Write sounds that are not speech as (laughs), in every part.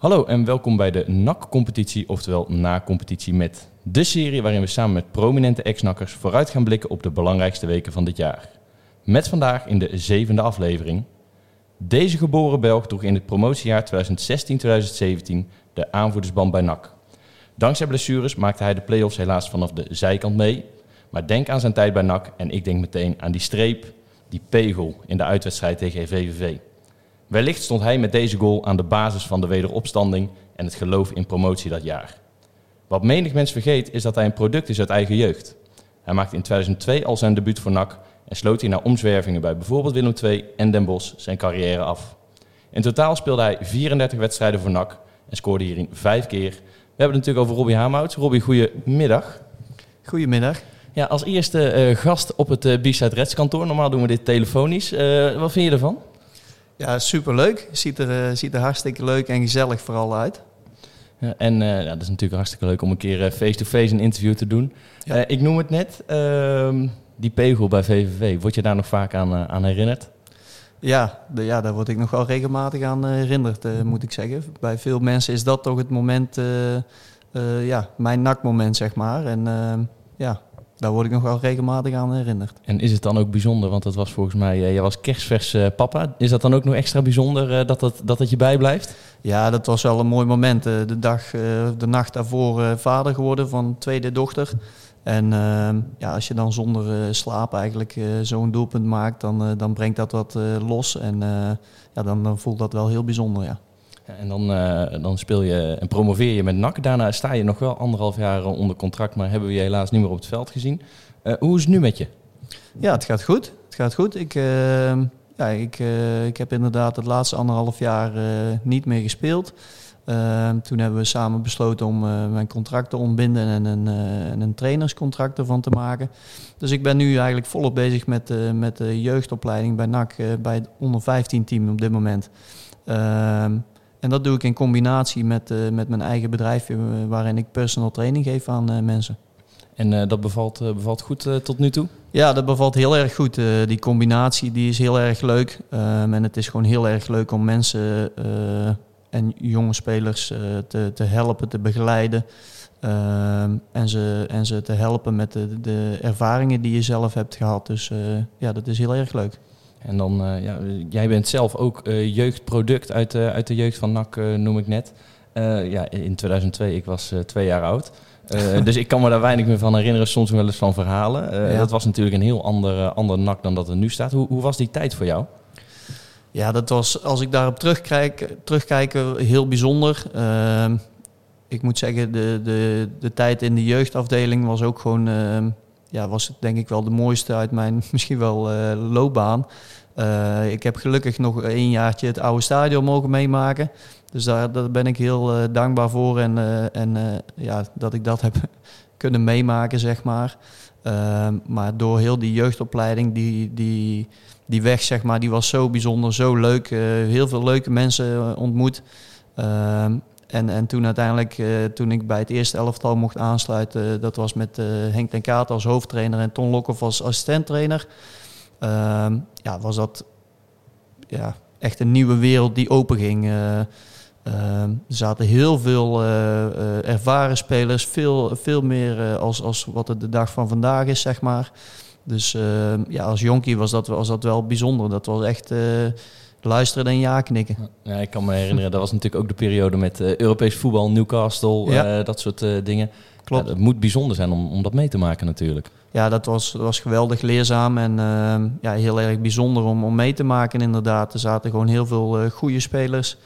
Hallo en welkom bij de NAC-competitie, oftewel na-competitie met. De serie waarin we samen met prominente ex-nakkers vooruit gaan blikken op de belangrijkste weken van dit jaar. Met vandaag in de zevende aflevering. Deze geboren Belg droeg in het promotiejaar 2016-2017 de aanvoerdersband bij NAC. Dankzij blessures maakte hij de play-offs helaas vanaf de zijkant mee. Maar denk aan zijn tijd bij NAC en ik denk meteen aan die streep, die pegel in de uitwedstrijd tegen VVV. Wellicht stond hij met deze goal aan de basis van de wederopstanding en het geloof in promotie dat jaar. Wat menig mens vergeet is dat hij een product is uit eigen jeugd. Hij maakte in 2002 al zijn debuut voor NAC en sloot hij na omzwervingen bij bijvoorbeeld Willem II en Den Bosch zijn carrière af. In totaal speelde hij 34 wedstrijden voor NAC en scoorde hierin vijf keer. We hebben het natuurlijk over Robbie Haamhout. Robbie, goedemiddag. Goedemiddag. Ja, als eerste uh, gast op het uh, B-Side Reds kantoor. Normaal doen we dit telefonisch. Uh, wat vind je ervan? Ja, superleuk. Ziet er, ziet er hartstikke leuk en gezellig vooral uit. Ja, en ja, dat is natuurlijk hartstikke leuk om een keer face-to-face een interview te doen. Ja. ik noem het net, ehm, die pegel bij VVV. Word je daar nog vaak aan, aan herinnerd? Ja, de, ja, daar word ik nog wel regelmatig aan herinnerd, moet ik zeggen. Bij veel mensen is dat toch het moment, ja, mijn nakmoment, zeg maar. En ehm, ja, daar word ik nog wel regelmatig aan herinnerd. En is het dan ook bijzonder, want dat was volgens mij, uh, jij was kerstvers uh, papa. Is dat dan ook nog extra bijzonder uh, dat, dat, dat het je bijblijft? Ja, dat was wel een mooi moment. de, dag, de nacht daarvoor vader geworden van tweede dochter. En ehm, ja, als je dan zonder slaap eigenlijk zo'n doelpunt maakt, dan, dan brengt dat wat los. En ja, dan, dan voelt dat wel heel bijzonder, ja. En dan, uh, dan speel je en promoveer je met NAC. Daarna sta je nog wel anderhalf jaar onder contract, maar hebben we je helaas niet meer op het veld gezien. Uh, hoe is het nu met je? Ja, het gaat goed. Het gaat goed. Ik, uh, ja, ik, ik heb inderdaad het laatste anderhalf jaar niet meer gespeeld. Ehm, toen hebben we samen besloten om mijn contract te ontbinden en een, en een trainerscontract ervan te maken. Dus ik ben nu eigenlijk volop bezig met, met de jeugdopleiding bij NAC, bij het onder 15 team op dit moment. Ehm, en dat doe ik in combinatie met, uh, met mijn eigen bedrijf, uh, waarin ik personal training geef aan uh, mensen. En dat bevalt, bevalt goed tot nu toe? Ja, dat bevalt heel erg goed. die combinatie die is heel erg leuk. Um, en het is gewoon heel erg leuk om mensen en jonge spelers te, te helpen, te begeleiden. Ehm, en, ze, en ze te helpen met de, de ervaringen die je zelf hebt gehad. Dus ja, dat is heel erg leuk. En dan, uh, ja, jij bent zelf ook uh, jeugdproduct uit, uh, uit de jeugd van NAC, noem ik net. ja, in 2002, ik was twee jaar oud. (laughs) dus ik kan me daar weinig meer van herinneren, soms wel eens van verhalen. Ja. Dat was natuurlijk een heel ander, ander NAC dan dat er nu staat. Hoe, hoe was die tijd voor jou? Ja, dat was, als ik daarop terugkijk, terugkijk heel bijzonder. Ehm, ik moet zeggen, de, de, de tijd in de jeugdafdeling was ook gewoon ehm, ja, was het denk ik wel de mooiste uit mijn (laughs) misschien wel uh, loopbaan. Uh, ik heb gelukkig nog een jaartje het oude stadion mogen meemaken. Dus daar, daar ben ik heel uh, dankbaar voor. En, en ja, dat ik dat heb (laughs) kunnen meemaken, zeg maar. Ehm, maar door heel die jeugdopleiding, die, die, die weg, zeg maar, die was zo bijzonder, zo leuk. heel veel leuke mensen ontmoet. Ehm, en, en toen uiteindelijk, uh, toen ik bij het eerste elftal mocht aansluiten, dat was met uh, Henk ten Kaat als hoofdtrainer en Ton Lokhoff als assistenttrainer. Uh, ja, was dat ja, echt een nieuwe wereld die openging. Uh, er zaten heel veel ervaren spelers, veel, veel meer als, als wat het de dag van vandaag is, zeg maar. Dus ja, als jonkie was dat, was dat wel bijzonder. Dat was echt luisteren en ja knikken. Ja, ik kan me herinneren, dat was natuurlijk ook de periode met uh, Europees voetbal, Newcastle, ja. uh, dat soort uh, dingen. Klopt. Ja, het moet bijzonder zijn om, om dat mee te maken natuurlijk. Ja, dat was, dat was geweldig leerzaam en ehm, ja, heel erg bijzonder om, om mee te maken inderdaad. Er zaten gewoon heel veel goede spelers,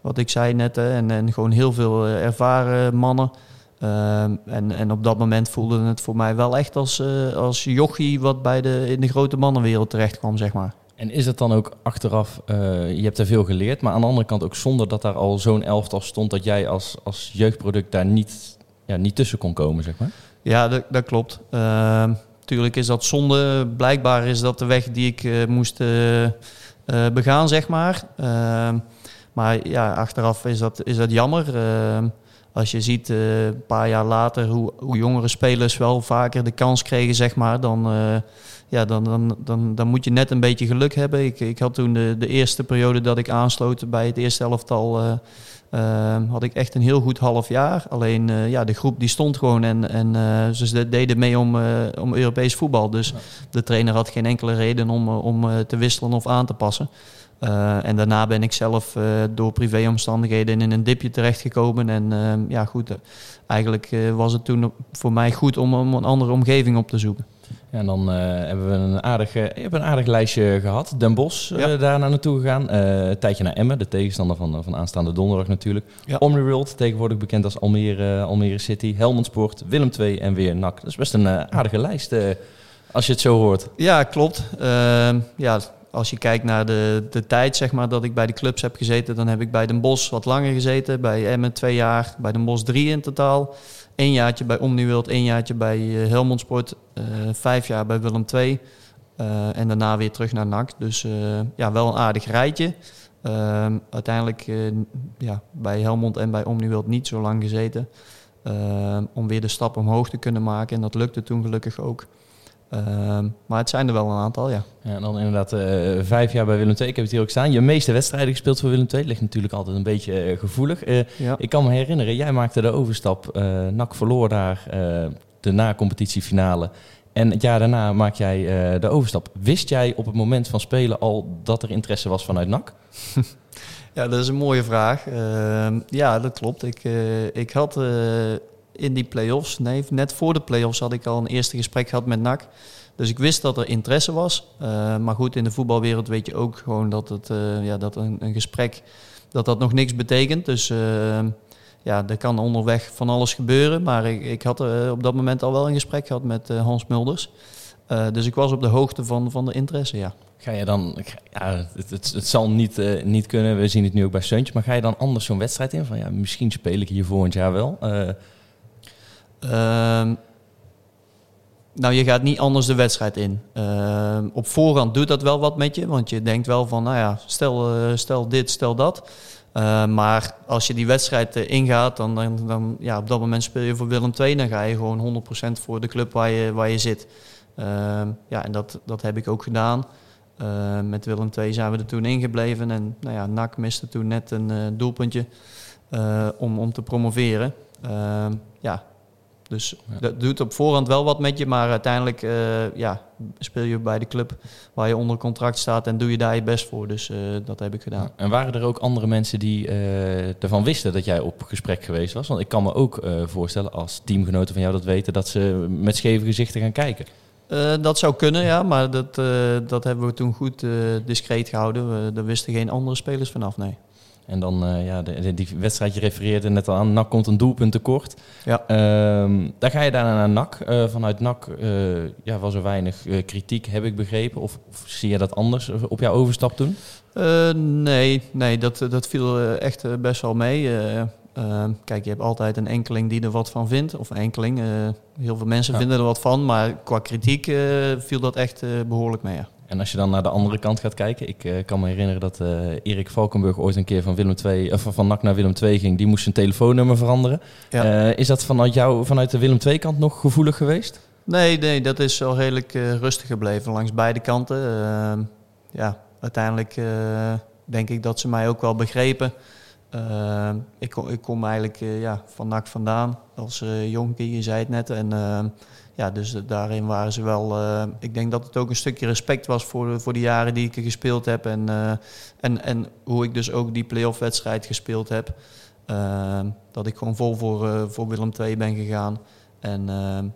wat ik zei net, en, en gewoon heel veel ervaren mannen. Ehm, en, en op dat moment voelde het voor mij wel echt als, als jochie wat bij de, in de grote mannenwereld terecht kwam, zeg maar. En is het dan ook achteraf, uh, je hebt er veel geleerd, maar aan de andere kant ook zonder dat daar al zo'n elftal stond, dat jij als, als jeugdproduct daar niet, ja, niet tussen kon komen, zeg maar? Ja, dat, dat klopt. Uh, tuurlijk is dat zonde. Blijkbaar is dat de weg die ik uh, moest begaan, zeg maar. Ehm, maar ja, achteraf is dat, is dat jammer. Als je ziet een paar jaar later hoe, hoe jongere spelers wel vaker de kans kregen, zeg maar, dan, ja, dan, dan, dan, dan moet je net een beetje geluk hebben. Ik, ik had toen de, de eerste periode dat ik aansloot bij het eerste elftal uh, had ik echt een heel goed half jaar. Alleen ja, de groep die stond gewoon en, en ze deden mee om, om Europees voetbal. Dus de trainer had geen enkele reden om, om te wisselen of aan te passen. En daarna ben ik zelf door privéomstandigheden in een dipje terechtgekomen. En ehm, ja, goed, eigenlijk was het toen voor mij goed om, om een andere omgeving op te zoeken. Ja, en dan hebben we een aardig, hebt een aardig lijstje gehad. Den Bosch, ja. daar naartoe gegaan. Een tijdje naar Emmen, de tegenstander van, van aanstaande donderdag natuurlijk. Ja. Omniworld, tegenwoordig bekend als Almere, Almere City. Helmond Sport, Willem II en weer NAC. Dat is best een aardige lijst als je het zo hoort. Ja, klopt. Ehm, ja, als je kijkt naar de, de tijd zeg maar, dat ik bij de clubs heb gezeten... dan heb ik bij Den Bosch wat langer gezeten. Bij Emmen twee jaar, bij Den Bosch drie in totaal. Eén jaartje bij Omniworld, één jaartje bij uh, Helmond Sport, uh, vijf jaar bij Willem II uh, en daarna weer terug naar NAC. Dus ja, wel een aardig rijtje. Ehm, uiteindelijk ja, bij Helmond en bij Omniworld niet zo lang gezeten. Ehm, om weer de stap omhoog te kunnen maken. En dat lukte toen gelukkig ook. Ehm, maar het zijn er wel een aantal, ja. ja en dan inderdaad uh, vijf jaar bij Willem II. Ik heb het hier ook staan. Je meeste wedstrijden gespeeld voor Willem II. Ligt natuurlijk altijd een beetje uh, gevoelig. Uh, ja. Ik kan me herinneren, jij maakte de overstap. NAC verloor daar de na-competitiefinale. En het jaar daarna maak jij de overstap. Wist jij op het moment van spelen al dat er interesse was vanuit NAC? (laughs) ja, dat is een mooie vraag. Ehm, ja, dat klopt. Ik, ik had in die play-offs. Nee, net voor de play-offs had ik al een eerste gesprek gehad met NAC. Dus ik wist dat er interesse was. Uh, maar goed, in de voetbalwereld weet je ook gewoon dat, het, uh, ja, dat een, een, gesprek dat dat nog niks betekent. Dus uh, ja, er kan onderweg van alles gebeuren. Maar ik, ik had op dat moment al wel een gesprek gehad met Hans Mulders. dus ik was op de hoogte van, van de interesse, ja. Ga je dan, ja, het, het, zal niet, niet kunnen, we zien het nu ook bij Seuntje, maar ga je dan anders zo'n wedstrijd in? Van ja, misschien speel ik hier volgend jaar wel. Ehm, nou, je gaat niet anders de wedstrijd in. Ehm, op voorhand doet dat wel wat met je, want je denkt wel van, nou ja, stel, uh, stel dit, stel dat. Ehm, maar als je die wedstrijd uh, ingaat, dan, dan, ja, op dat moment speel je voor Willem II. Dan ga je gewoon 100% voor de club waar je, waar je zit. ja, en dat, dat heb ik ook gedaan. met Willem II zijn we er toen ingebleven. En nou ja, NAC miste toen net een uh, doelpuntje om, om te promoveren. ja, dus dat doet op voorhand wel wat met je, maar uiteindelijk uh, ja, speel je bij de club waar je onder contract staat en doe je daar je best voor. Dus uh, dat heb ik gedaan. En waren er ook andere mensen die uh, ervan wisten dat jij op gesprek geweest was? Want ik kan me ook voorstellen als teamgenoten van jou dat weten, dat ze met scheve gezichten gaan kijken. dat zou kunnen, ja, maar dat, dat hebben we toen goed discreet gehouden. We, daar wisten geen andere spelers vanaf, nee. En dan, uh, ja, de, die wedstrijd, je refereerde net al aan, NAC komt een doelpunt tekort. Ja. Uh, daar ga je daarna naar NAC. Uh, vanuit NAC uh, ja, was er weinig kritiek, heb ik begrepen. Of, of, zie je dat anders op jouw overstap toen? nee, nee dat, dat viel echt best wel mee. Ehm, kijk, je hebt altijd een enkeling die er wat van vindt. Of enkeling, heel veel mensen vinden er wat van. Maar qua kritiek viel dat echt behoorlijk mee, ja. En als je dan naar de andere kant gaat kijken, ik uh, kan me herinneren dat uh, Erik Valkenburg ooit een keer van Willem II, of van NAC naar Willem II ging. Die moest zijn telefoonnummer veranderen. Ja. Uh, is dat vanuit jou, vanuit de Willem II kant nog gevoelig geweest? Nee, nee, dat is al redelijk rustig gebleven langs beide kanten. Ehm, ja, uiteindelijk denk ik dat ze mij ook wel begrepen. Ehm, ik, ik kom eigenlijk ja, van NAC vandaan als jonkie, je zei het net. En ehm, ja, dus daarin waren ze wel. Uh, ik denk dat het ook een stukje respect was voor, voor de jaren die ik gespeeld heb. En, uh, en, en hoe ik dus ook die play-off wedstrijd gespeeld heb. Uh, dat ik gewoon vol voor, voor Willem II ben gegaan. En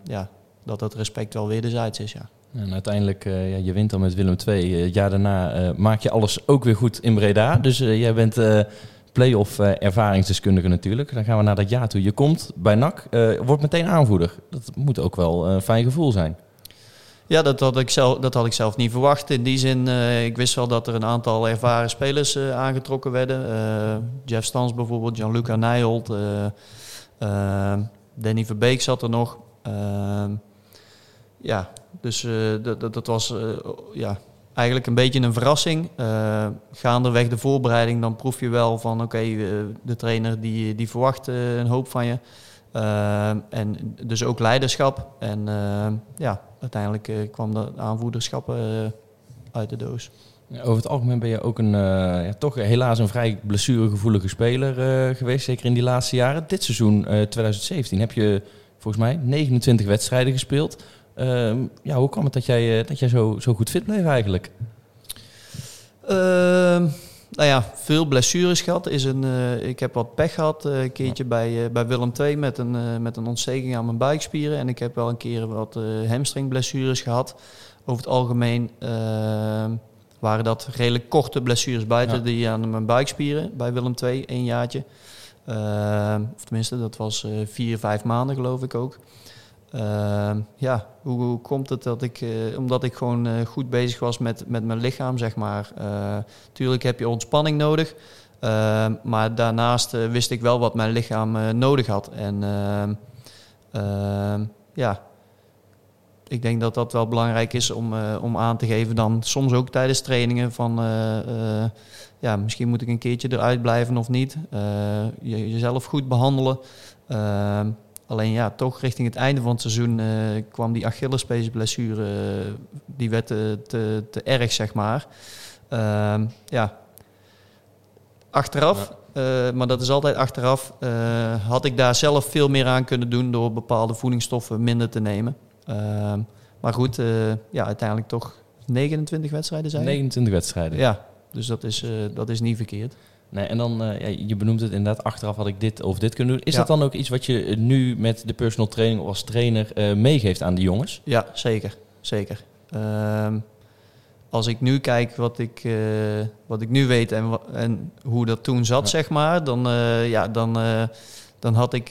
ja, dat dat respect wel wederzijds is, ja. En uiteindelijk, ja, je wint dan met Willem II. Het jaar daarna maak je alles ook weer goed in Breda. Dus jij bent play-off uh, ervaringsdeskundige natuurlijk. Dan gaan we naar dat jaar toe. Je komt bij NAC, uh, wordt meteen aanvoerder. Dat moet ook wel een fijn gevoel zijn. Ja, dat had, ik zelf, dat had ik zelf niet verwacht. In die zin, ik wist wel dat er een aantal ervaren spelers aangetrokken werden. Uh, Jeff Stans bijvoorbeeld, Gianluca Nijholt, Danny Verbeek zat er nog. ja, dus dat, dat was ja, eigenlijk een beetje een verrassing. Uh, gaandeweg de voorbereiding, dan proef je wel van oké, de trainer die, die verwacht een hoop van je. en dus ook leiderschap. En ja, uiteindelijk kwam de aanvoederschap uit de doos. Over het algemeen ben je ook een, ja, toch helaas een vrij blessuregevoelige speler geweest, zeker in die laatste jaren. Dit seizoen 2017 heb je volgens mij 29 wedstrijden gespeeld. Ehm, ja, hoe kwam het dat jij, eh, dat jij zo, zo goed fit bleef eigenlijk? Ehm, nou ja, veel blessures gehad. Is een, uh, ik heb wat pech gehad. Uh, een keertje bij, bij Willem II met een, met een ontsteking aan mijn buikspieren. En ik heb wel een keer wat hamstringblessures gehad. Over het algemeen ehm, waren dat redelijk korte blessures buiten die aan mijn buikspieren bij Willem II, één jaartje. of tenminste, dat was vier, vijf maanden geloof ik ook. Ehm, ja, hoe, komt het dat ik, uh, omdat ik gewoon uh, goed bezig was met, met mijn lichaam, zeg maar. Uh, tuurlijk heb je ontspanning nodig, ehm, maar daarnaast wist ik wel wat mijn lichaam nodig had. En ehm, ja, ik denk dat dat wel belangrijk is om, om aan te geven dan soms ook tijdens trainingen van ja, misschien moet ik een keertje eruit blijven of niet. jezelf goed behandelen. Alleen ja, toch richting het einde van het seizoen uh, kwam die Achillespeesblessure, uh, die werd te, te, te, erg, zeg maar. Uh, ja, achteraf, ja. Maar dat is altijd achteraf, had ik daar zelf veel meer aan kunnen doen door bepaalde voedingsstoffen minder te nemen. Ehm, maar goed, ja, uiteindelijk toch 29 wedstrijden zijn. 29 wedstrijden. Ja, dus dat is, dat is niet verkeerd. Nee, en dan, uh, ja, je benoemt het inderdaad, achteraf had ik dit of dit kunnen doen. Is dat dan ook iets wat je nu met de personal training of als trainer uh, meegeeft aan de jongens? Ja, zeker. Zeker. Um, als ik nu kijk wat ik, uh, wat ik nu weet en, en hoe dat toen zat, ja. zeg maar, dan, ja, dan, dan had ik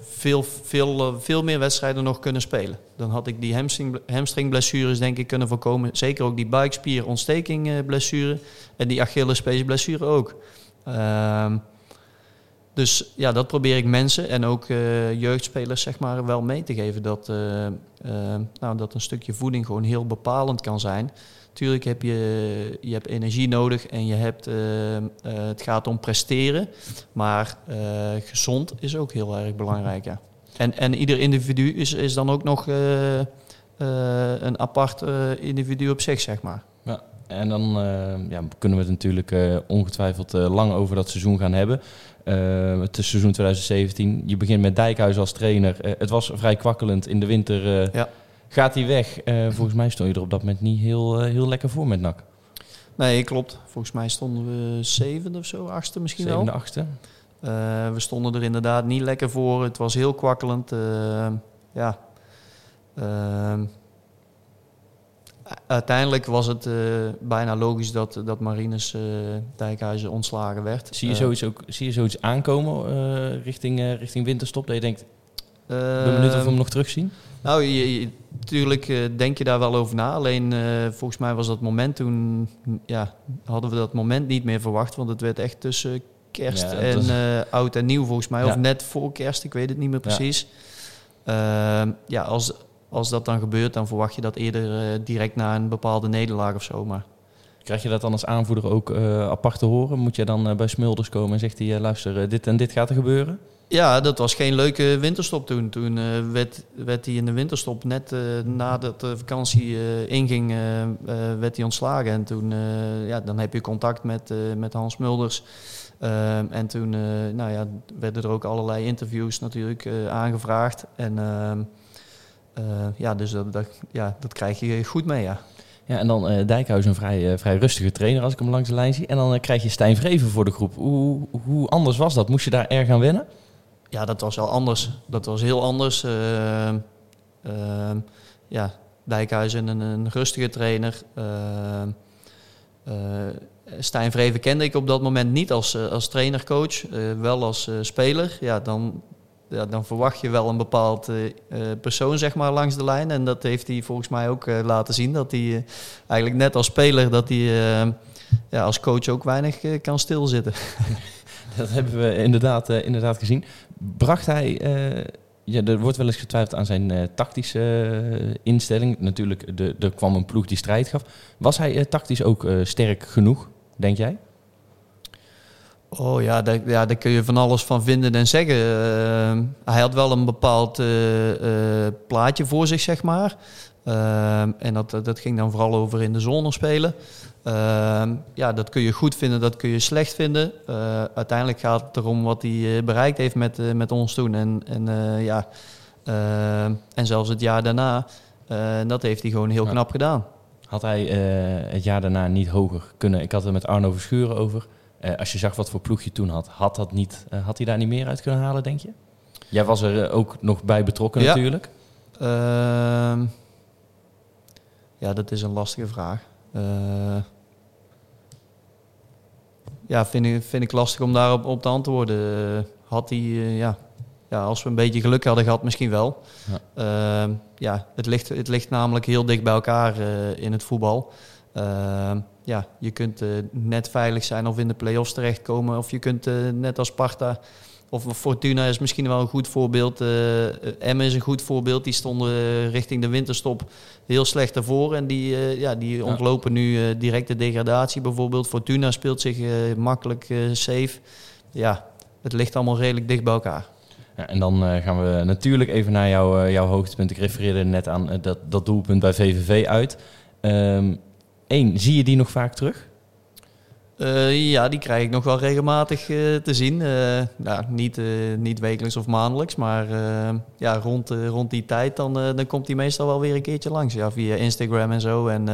veel, veel, veel meer wedstrijden nog kunnen spelen. Dan had ik die hamstring, hamstringblessures denk ik kunnen voorkomen. Zeker ook die buikspierontsteking blessure en die Achillespeesblessure ook. Ehm, dus ja, dat probeer ik mensen en ook uh, jeugdspelers zeg maar, wel mee te geven. Dat, uh, uh, nou, dat een stukje voeding gewoon heel bepalend kan zijn. Tuurlijk heb je, je hebt energie nodig en je hebt, het gaat om presteren. Maar gezond is ook heel erg belangrijk. Ja. En, en ieder individu is, is dan ook nog een apart individu op zich, zeg maar. Ja. En dan ja, kunnen we het natuurlijk ongetwijfeld lang over dat seizoen gaan hebben. het is seizoen 2017. Je begint met Dijkhuis als trainer. het was vrij kwakkelend in de winter. Ja. Gaat hij weg? volgens mij stond je er op dat moment niet heel, heel lekker voor met NAC. Nee, klopt. Volgens mij stonden we zevende of zo, achtste misschien zevende, wel. achtste. we stonden er inderdaad niet lekker voor. Het was heel kwakkelend. ja, uiteindelijk was het bijna logisch dat, dat Marines uh, Dijkhuizen ontslagen werd. Zie je eh, zoiets, ook, zie je zoiets aankomen richting, richting winterstop? Dat je denkt, benieuwd of we hem nog terugzien? Nou, natuurlijk denk je daar wel over na. Alleen volgens mij was dat moment toen... Ja, hadden we dat moment niet meer verwacht. Want het werd echt tussen kerst ja, en was... oud en nieuw volgens mij. Ja. Of net voor kerst, ik weet het niet meer precies. Ja, ehm, ja als als dat dan gebeurt, dan verwacht je dat eerder uh, direct na een bepaalde nederlaag of zo. Maar... Krijg je dat dan als aanvoerder ook uh, apart te horen? Moet je dan uh, bij Smulders komen en zegt hij, luister, dit en dit gaat er gebeuren? Ja, dat was geen leuke winterstop toen. Toen werd, werd hij in de winterstop, net nadat de vakantie inging, werd hij ontslagen. En toen ja, dan heb je contact met, met Hans Mulders. Ehm, en toen nou ja, werden er ook allerlei interviews natuurlijk aangevraagd. En ehm, ja, dus dat, ja, dat krijg je goed mee, ja. Ja, en dan uh, Dijkhuis een vrij, vrij rustige trainer als ik hem langs de lijn zie. En dan krijg je Stijn Vreven voor de groep. Hoe, hoe anders was dat? Moest je daar erg aan wennen? Ja, dat was wel anders. Dat was heel anders. Ehm, ja, Dijkhuis een, een rustige trainer. Ehm, Stijn Vreven kende ik op dat moment niet als, als trainercoach, wel als speler. Ja, dan ja, dan verwacht je wel een bepaald uh, persoon zeg maar, langs de lijn. En dat heeft hij volgens mij ook uh, laten zien. Dat hij eigenlijk net als speler, dat hij ja, als coach ook weinig kan stilzitten. (laughs) (laughs) dat hebben we inderdaad, inderdaad gezien. Bracht hij ja, er wordt wel eens getwijfeld aan zijn tactische instelling. Natuurlijk, de, er kwam een ploeg die strijd gaf. Was hij tactisch ook sterk genoeg, denk jij? Oh ja daar, ja, daar kun je van alles van vinden en zeggen. hij had wel een bepaald plaatje voor zich, zeg maar. en dat, dat ging dan vooral over in de zone spelen. Ehm, ja, dat kun je goed vinden, dat kun je slecht vinden. Uh, uiteindelijk gaat het erom wat hij eh, bereikt heeft met, uh, met ons toen. En, en, ja, ehm, en zelfs het jaar daarna, dat heeft hij gewoon heel knap gedaan. Had hij het jaar daarna niet hoger kunnen? Ik had het met Arno Verschuren over. als je zag wat voor ploeg je toen had, had, dat niet, had hij daar niet meer uit kunnen halen, denk je? Jij was er ook nog bij betrokken ja. natuurlijk. Ehm, ja, dat is een lastige vraag. Ja, vind ik, vind ik lastig om daarop op te antwoorden. had hij, uh, ja, ja, als we een beetje geluk hadden gehad, misschien wel. Ja, uh, ja het, ligt, het ligt namelijk heel dicht bij elkaar uh, in het voetbal. Ehm, ja, je kunt eh, net veilig zijn of in de play-offs terechtkomen. Of je kunt net als Sparta of Fortuna is misschien wel een goed voorbeeld. Uh, Emmen is een goed voorbeeld. Die stonden richting de winterstop heel slecht ervoor. En die, uh, ja, die ontlopen nu uh, direct de degradatie bijvoorbeeld. Fortuna speelt zich makkelijk safe. Ja, het ligt allemaal redelijk dicht bij elkaar. Ja, en dan gaan we natuurlijk even naar jou, jouw hoogtepunt. Ik refereerde net aan dat, dat doelpunt bij VVV uit. Eén, ehm, zie je die nog vaak terug? Uh, ja, die krijg ik nog wel regelmatig uh, te zien. Uh, nou, niet, niet wekelijks of maandelijks, maar ja, rond, rond die tijd dan, dan komt hij meestal wel weer een keertje langs. Ja, via Instagram en zo. En,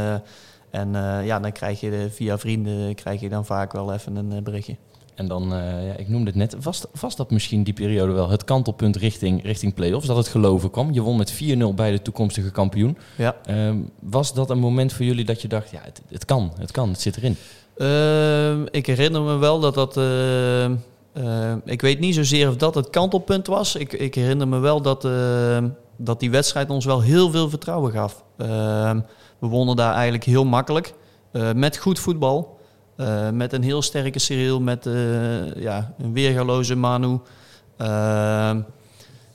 en ja, dan krijg je via vrienden krijg je dan vaak wel even een berichtje. En dan, ja, ik noemde het net, was, was dat misschien die periode wel het kantelpunt richting, richting play-offs? Dat het geloven kwam? Je won met 4-0 bij de toekomstige kampioen. Ja. Ehm, was dat een moment voor jullie dat je dacht, ja, het, het kan, het kan, het zit erin? Uh, ik herinner me wel dat dat. Uh, ik weet niet zozeer of dat het kantelpunt was. Ik, ik herinner me wel dat, ehm, dat die wedstrijd ons wel heel veel vertrouwen gaf. Ehm, we wonnen daar eigenlijk heel makkelijk. Uh, met goed voetbal. met een heel sterke Cyril. Met ja, een weergaloze Manu.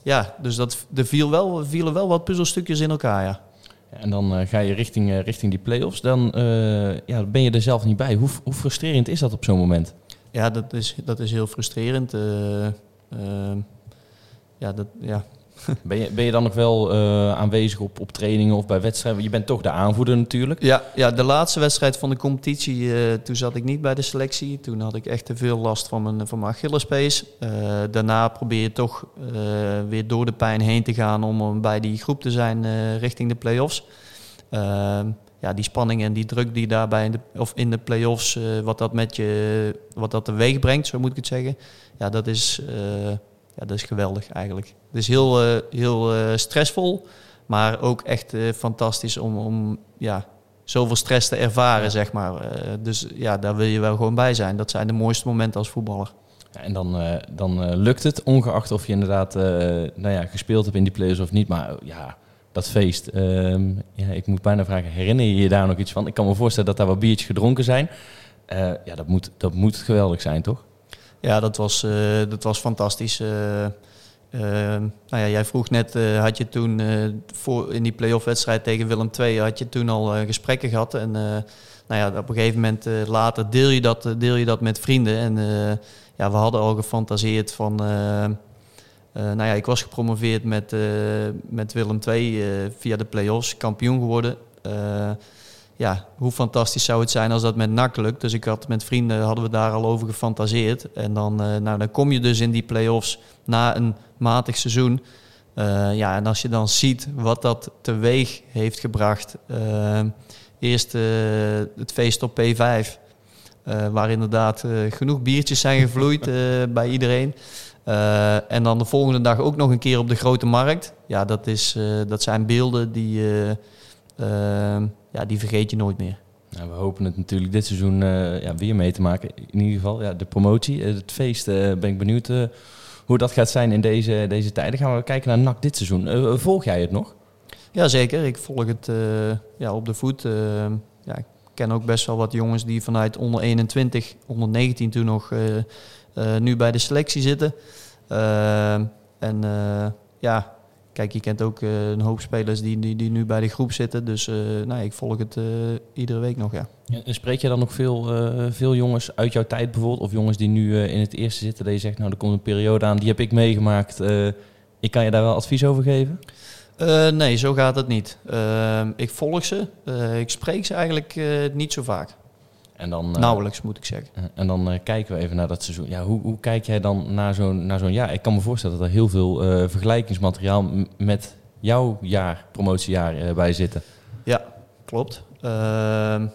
ja, dus dat, er viel wel, vielen wel wat puzzelstukjes in elkaar. Ja. En dan uh, ga je richting, uh, richting die play-offs. Dan uh, ja, ben je er zelf niet bij. Hoe, hoe frustrerend is dat op zo'n moment? Ja, dat is, dat is heel frustrerend. ja, dat, ja. (laughs) ben, je, ben je dan nog wel aanwezig op, op trainingen of bij wedstrijden? Je bent toch de aanvoerder natuurlijk. Ja, ja de laatste wedstrijd van de competitie, toen zat ik niet bij de selectie. Toen had ik echt te veel last van mijn, van mijn Achillespees. daarna probeer je toch weer door de pijn heen te gaan om bij die groep te zijn richting de play-offs. Ehm, ja, die spanning en die druk die daarbij in de, of in de play-offs, wat dat met je, wat dat teweeg brengt, zo moet ik het zeggen. Ja, dat is, ja, dat is geweldig eigenlijk. Het is heel, uh, heel stressvol, maar ook echt fantastisch om, om ja, zoveel stress te ervaren, zeg maar. dus ja, daar wil je wel gewoon bij zijn. Dat zijn de mooiste momenten als voetballer. Ja, en dan, dan lukt het, ongeacht of je inderdaad nou ja, gespeeld hebt in die play-offs of niet. Maar ja, dat feest. Ehm, ja, ik moet bijna vragen, herinner je je daar nog iets van? Ik kan me voorstellen dat daar wat biertjes gedronken zijn. Ja, dat moet, dat moet geweldig zijn, toch? Ja, dat was, uh, dat was fantastisch. Uh, nou ja, jij vroeg net, had je toen voor, in die play-off wedstrijd tegen Willem II, had je toen al gesprekken gehad? En nou ja, op een gegeven moment later deel je, dat, deel je dat met vrienden. En ja, we hadden al gefantaseerd van nou ja, ik was gepromoveerd met, met Willem II eh, via de play-offs, kampioen geworden. Ja, hoe fantastisch zou het zijn als dat met NAC lukt. Dus ik had met vrienden, hadden we daar al over gefantaseerd. En dan, nou, dan kom je dus in die play-offs na een matig seizoen. ja, en als je dan ziet wat dat teweeg heeft gebracht. eerst het feest op P5. waar inderdaad genoeg biertjes zijn gevloeid (laughs) bij iedereen. Uh, en dan de volgende dag ook nog een keer op de grote markt. Ja, dat, is, uh, dat zijn beelden die, uh, ja, die vergeet je nooit meer. Nou, we hopen het natuurlijk dit seizoen ja, weer mee te maken. In ieder geval ja, de promotie, het feest. ben ik benieuwd hoe dat gaat zijn in deze, deze tijden. Gaan we kijken naar NAC dit seizoen. volg jij het nog? Jazeker, ik volg het ja, op de voet. ja, ik ken ook best wel wat jongens die vanuit onder 21, onder 19 toen nog... nu bij de selectie zitten. Uh, en uh, ja, kijk, je kent ook eh, een hoop spelers die, die, die nu bij de groep zitten. Dus uh, nou, ik volg het uh, iedere week nog, ja. En spreek je dan nog veel, veel jongens uit jouw tijd bijvoorbeeld? Of jongens die nu in het eerste zitten, dat je zegt, nou, er komt een periode aan, die heb ik meegemaakt. ik kan je daar wel advies over geven? nee, zo gaat het niet. ik volg ze. ik spreek ze eigenlijk niet zo vaak. En dan, Nauwelijks, moet ik zeggen. En dan kijken we even naar dat seizoen. Ja, hoe, hoe kijk jij dan naar zo'n, naar zo'n jaar? Ik kan me voorstellen dat er heel veel vergelijkingsmateriaal met jouw jaar, promotiejaar, bij zitten. Ja, klopt. Ehm,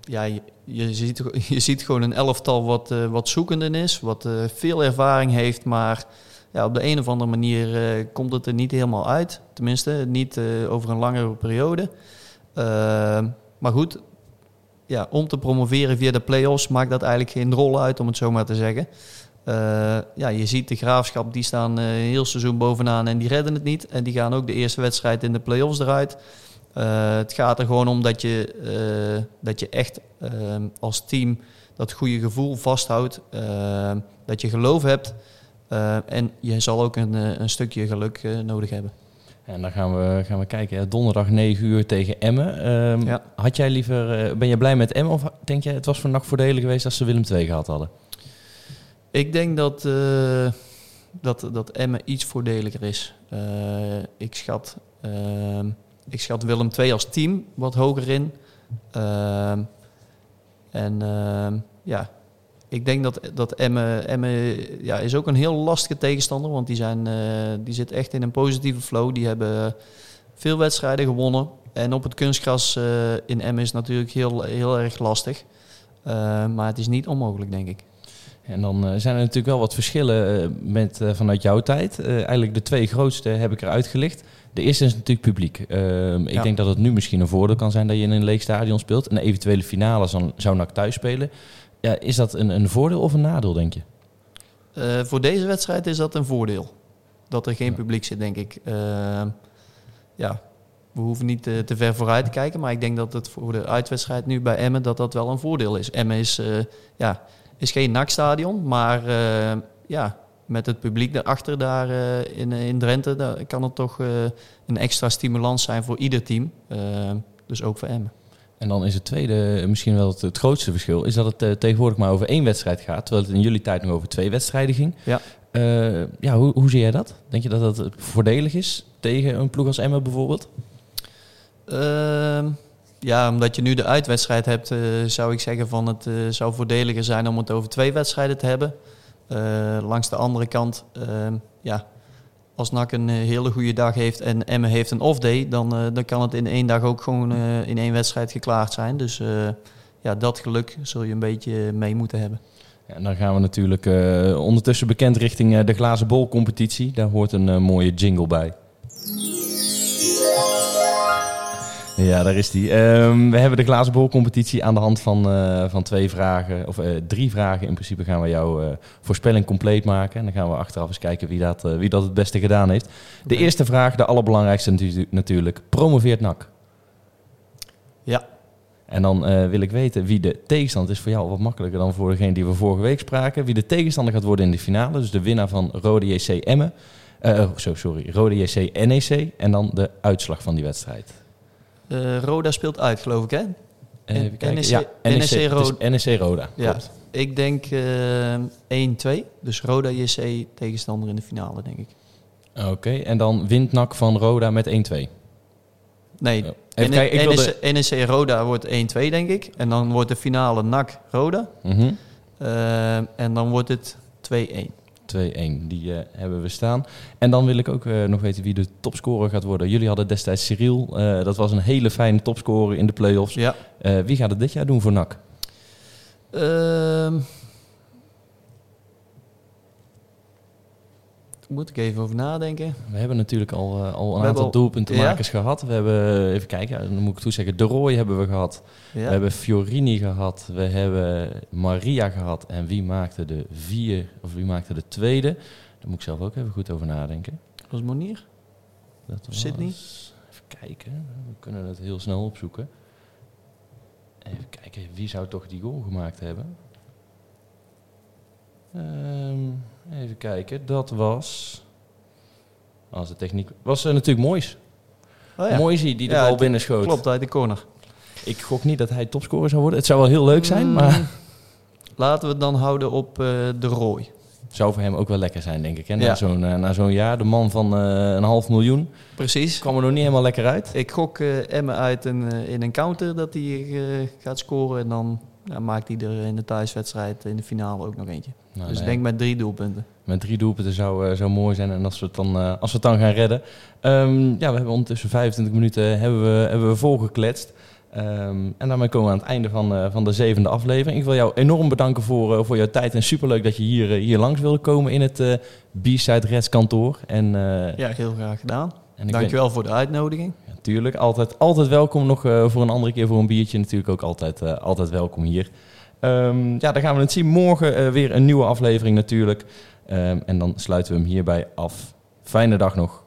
ja, je, je, ziet, (laughs) je ziet gewoon een elftal wat, wat zoekende is, wat veel ervaring heeft, maar ja, op de een of andere manier komt het er niet helemaal uit. Tenminste, niet over een langere periode. Ehm, maar goed, ja, om te promoveren via de play-offs maakt dat eigenlijk geen rol uit, om het zo maar te zeggen. Uh, ja, je ziet de graafschap, die staan uh, heel seizoen bovenaan en die redden het niet. En die gaan ook de eerste wedstrijd in de play-offs eruit. Uh, het gaat er gewoon om dat je, dat je echt als team dat goede gevoel vasthoudt. dat je geloof hebt. en je zal ook een, een stukje geluk nodig hebben. En dan gaan we, gaan we kijken. donderdag 9 uur tegen Emmen. Um, Had jij liever, uh, ben je blij met Emmen of denk je het was voor NAC voordelig geweest als ze Willem II gehad hadden? Ik denk dat, uh, dat, dat Emmen iets voordeliger is. Uh, ik, schat, ehm, ik schat Willem II als team wat hoger in. Ehm, en ja, ik denk dat, dat Emme, Emme ja, is ook een heel lastige tegenstander. Want die, zijn, uh, die zit echt in een positieve flow. Die hebben veel wedstrijden gewonnen. En op het kunstgras uh, in Emme is natuurlijk heel, heel erg lastig. Uh, maar het is niet onmogelijk, denk ik. En dan zijn er natuurlijk wel wat verschillen met, vanuit jouw tijd. eigenlijk de twee grootste heb ik eruit gelicht. De eerste is natuurlijk publiek. Ehm, ik denk dat het nu misschien een voordeel kan zijn dat je in een leeg stadion speelt. Een eventuele finale zou, zou NAC thuis spelen. Ja, is dat een, een voordeel of een nadeel, denk je? Uh, voor deze wedstrijd is dat een voordeel. Dat er geen publiek zit, denk ik. Uh, ja, we hoeven niet te, te, ver vooruit te kijken. Maar ik denk dat het voor de uitwedstrijd nu bij Emmen dat dat wel een voordeel is. Emmen is, uh, ja, is geen NAC-stadion, maar ja, met het publiek daarachter daar in, in Drenthe... Daar kan het toch een extra stimulans zijn voor ieder team. dus ook voor Emmen. En dan is het tweede, misschien wel het, grootste verschil, is dat het uh, tegenwoordig maar over één wedstrijd gaat, terwijl het in jullie tijd nog over twee wedstrijden ging. Ja. Uh, ja, hoe, hoe zie jij dat? Denk je dat dat voordelig is tegen een ploeg als Emma bijvoorbeeld? Uh, ja, omdat je nu de uitwedstrijd hebt, zou ik zeggen van het zou voordeliger zijn om het over twee wedstrijden te hebben. langs de andere kant, ehm, ja, als NAC een eh, hele goede dag heeft en Emme heeft een off-day, dan, uh, dan kan het in één dag ook gewoon uh, in één wedstrijd geklaard zijn. Dus ja, dat geluk zul je een beetje mee moeten hebben. En dan gaan we natuurlijk ondertussen bekend richting de glazen bol competitie. Daar hoort een mooie jingle bij. Ja, daar is die. Um, we hebben de glazen bol competitie aan de hand van, uh, van twee vragen, of uh, drie vragen in principe gaan we jouw uh, voorspelling compleet maken. En dan gaan we achteraf eens kijken wie dat, wie dat het beste gedaan heeft. De okay. eerste vraag, de allerbelangrijkste natu natuurlijk, promoveert NAC? Ja. En dan wil ik weten wie de tegenstander is voor jou wat makkelijker dan voor degene die we vorige week spraken. Wie de tegenstander gaat worden in de finale, dus de winnaar van Rode JC Emmen. oh, sorry, Rode JC NEC en dan de uitslag van die wedstrijd. Uh, Roda speelt uit, geloof ik, hè? Even kijken. NEC, ja, NEC, NEC, Roda. NEC Roda, ja. Ik denk uh, eh, 1-2. Dus Roda JC tegenstander in de finale, denk ik. Oké, okay, en dan wint NAC van Roda met 1-2? Nee, oh. Even kijken, ik wilde... NEC Roda wordt 1-2, denk ik. En dan wordt de finale NAC Roda. Mm -hmm. uh, en dan wordt het 2-1. 2-1. Die uh, hebben we staan. En dan wil ik ook uh, nog weten wie de topscorer gaat worden. Jullie hadden destijds Cyril. Uh, dat was een hele fijne topscorer in de play-offs. Ja. wie gaat het dit jaar doen voor NAC? Moet ik even over nadenken. We hebben natuurlijk al, uh, al een we aantal doelpuntenmakers ja? gehad. We hebben, even kijken, dan moet ik toezeggen, De Roy hebben we gehad. Ja. We hebben Fiorini gehad. We hebben Maria gehad. En wie maakte de vier, of wie maakte de tweede? Daar moet ik zelf ook even goed over nadenken. Dat was Monier? Dat was, Sydney? Even kijken, we kunnen het heel snel opzoeken. Even kijken, wie zou toch die goal gemaakt hebben? Um, even kijken, dat was. Als de techniek was uh, natuurlijk moois. Oh, ja. Mooi zie die de Ja, bal het- binnenschoot. Klopt, uit de corner. Ik gok niet dat hij topscorer zou worden. Het zou wel heel leuk zijn, maar Mm, Laten we het dan houden op eh, de rooi. zou voor hem ook wel lekker zijn, denk ik. Hè? Na Ja. zo'n eh, zo'n jaar, de man van eh, een half miljoen, Precies. kwam er nog niet helemaal lekker uit. Ik gok eh Emmen uit een, eh, in een counter dat hij eh, gaat scoren. En dan ja, maakt hij er in de thuiswedstrijd in de finale ook nog eentje. Nou, dus ik denk met drie doelpunten. Met drie doelpunten zou, eh, zou mooi zijn. En als we het dan, eh, als we het dan gaan redden. Ehm, ja, we hebben ondertussen 25 minuten hebben we, hebben we volgekletst. Ehm, en daarmee komen we aan het einde van, eh, van de zevende aflevering. Ik wil jou enorm bedanken voor, voor jouw tijd. En superleuk dat je hier, hier langs wilde komen in het B-Side Reds kantoor. En, Ja, heel graag gedaan. en Dankjewel voor de uitnodiging. Ben- ja, tuurlijk, altijd, altijd welkom. Nog eh, voor een andere keer voor een biertje. Natuurlijk ook altijd, eh, altijd welkom hier. Ehm, ja, dan gaan we het zien. Morgen eh, weer een nieuwe aflevering natuurlijk. Ehm, en dan sluiten we hem hierbij af. Fijne dag nog.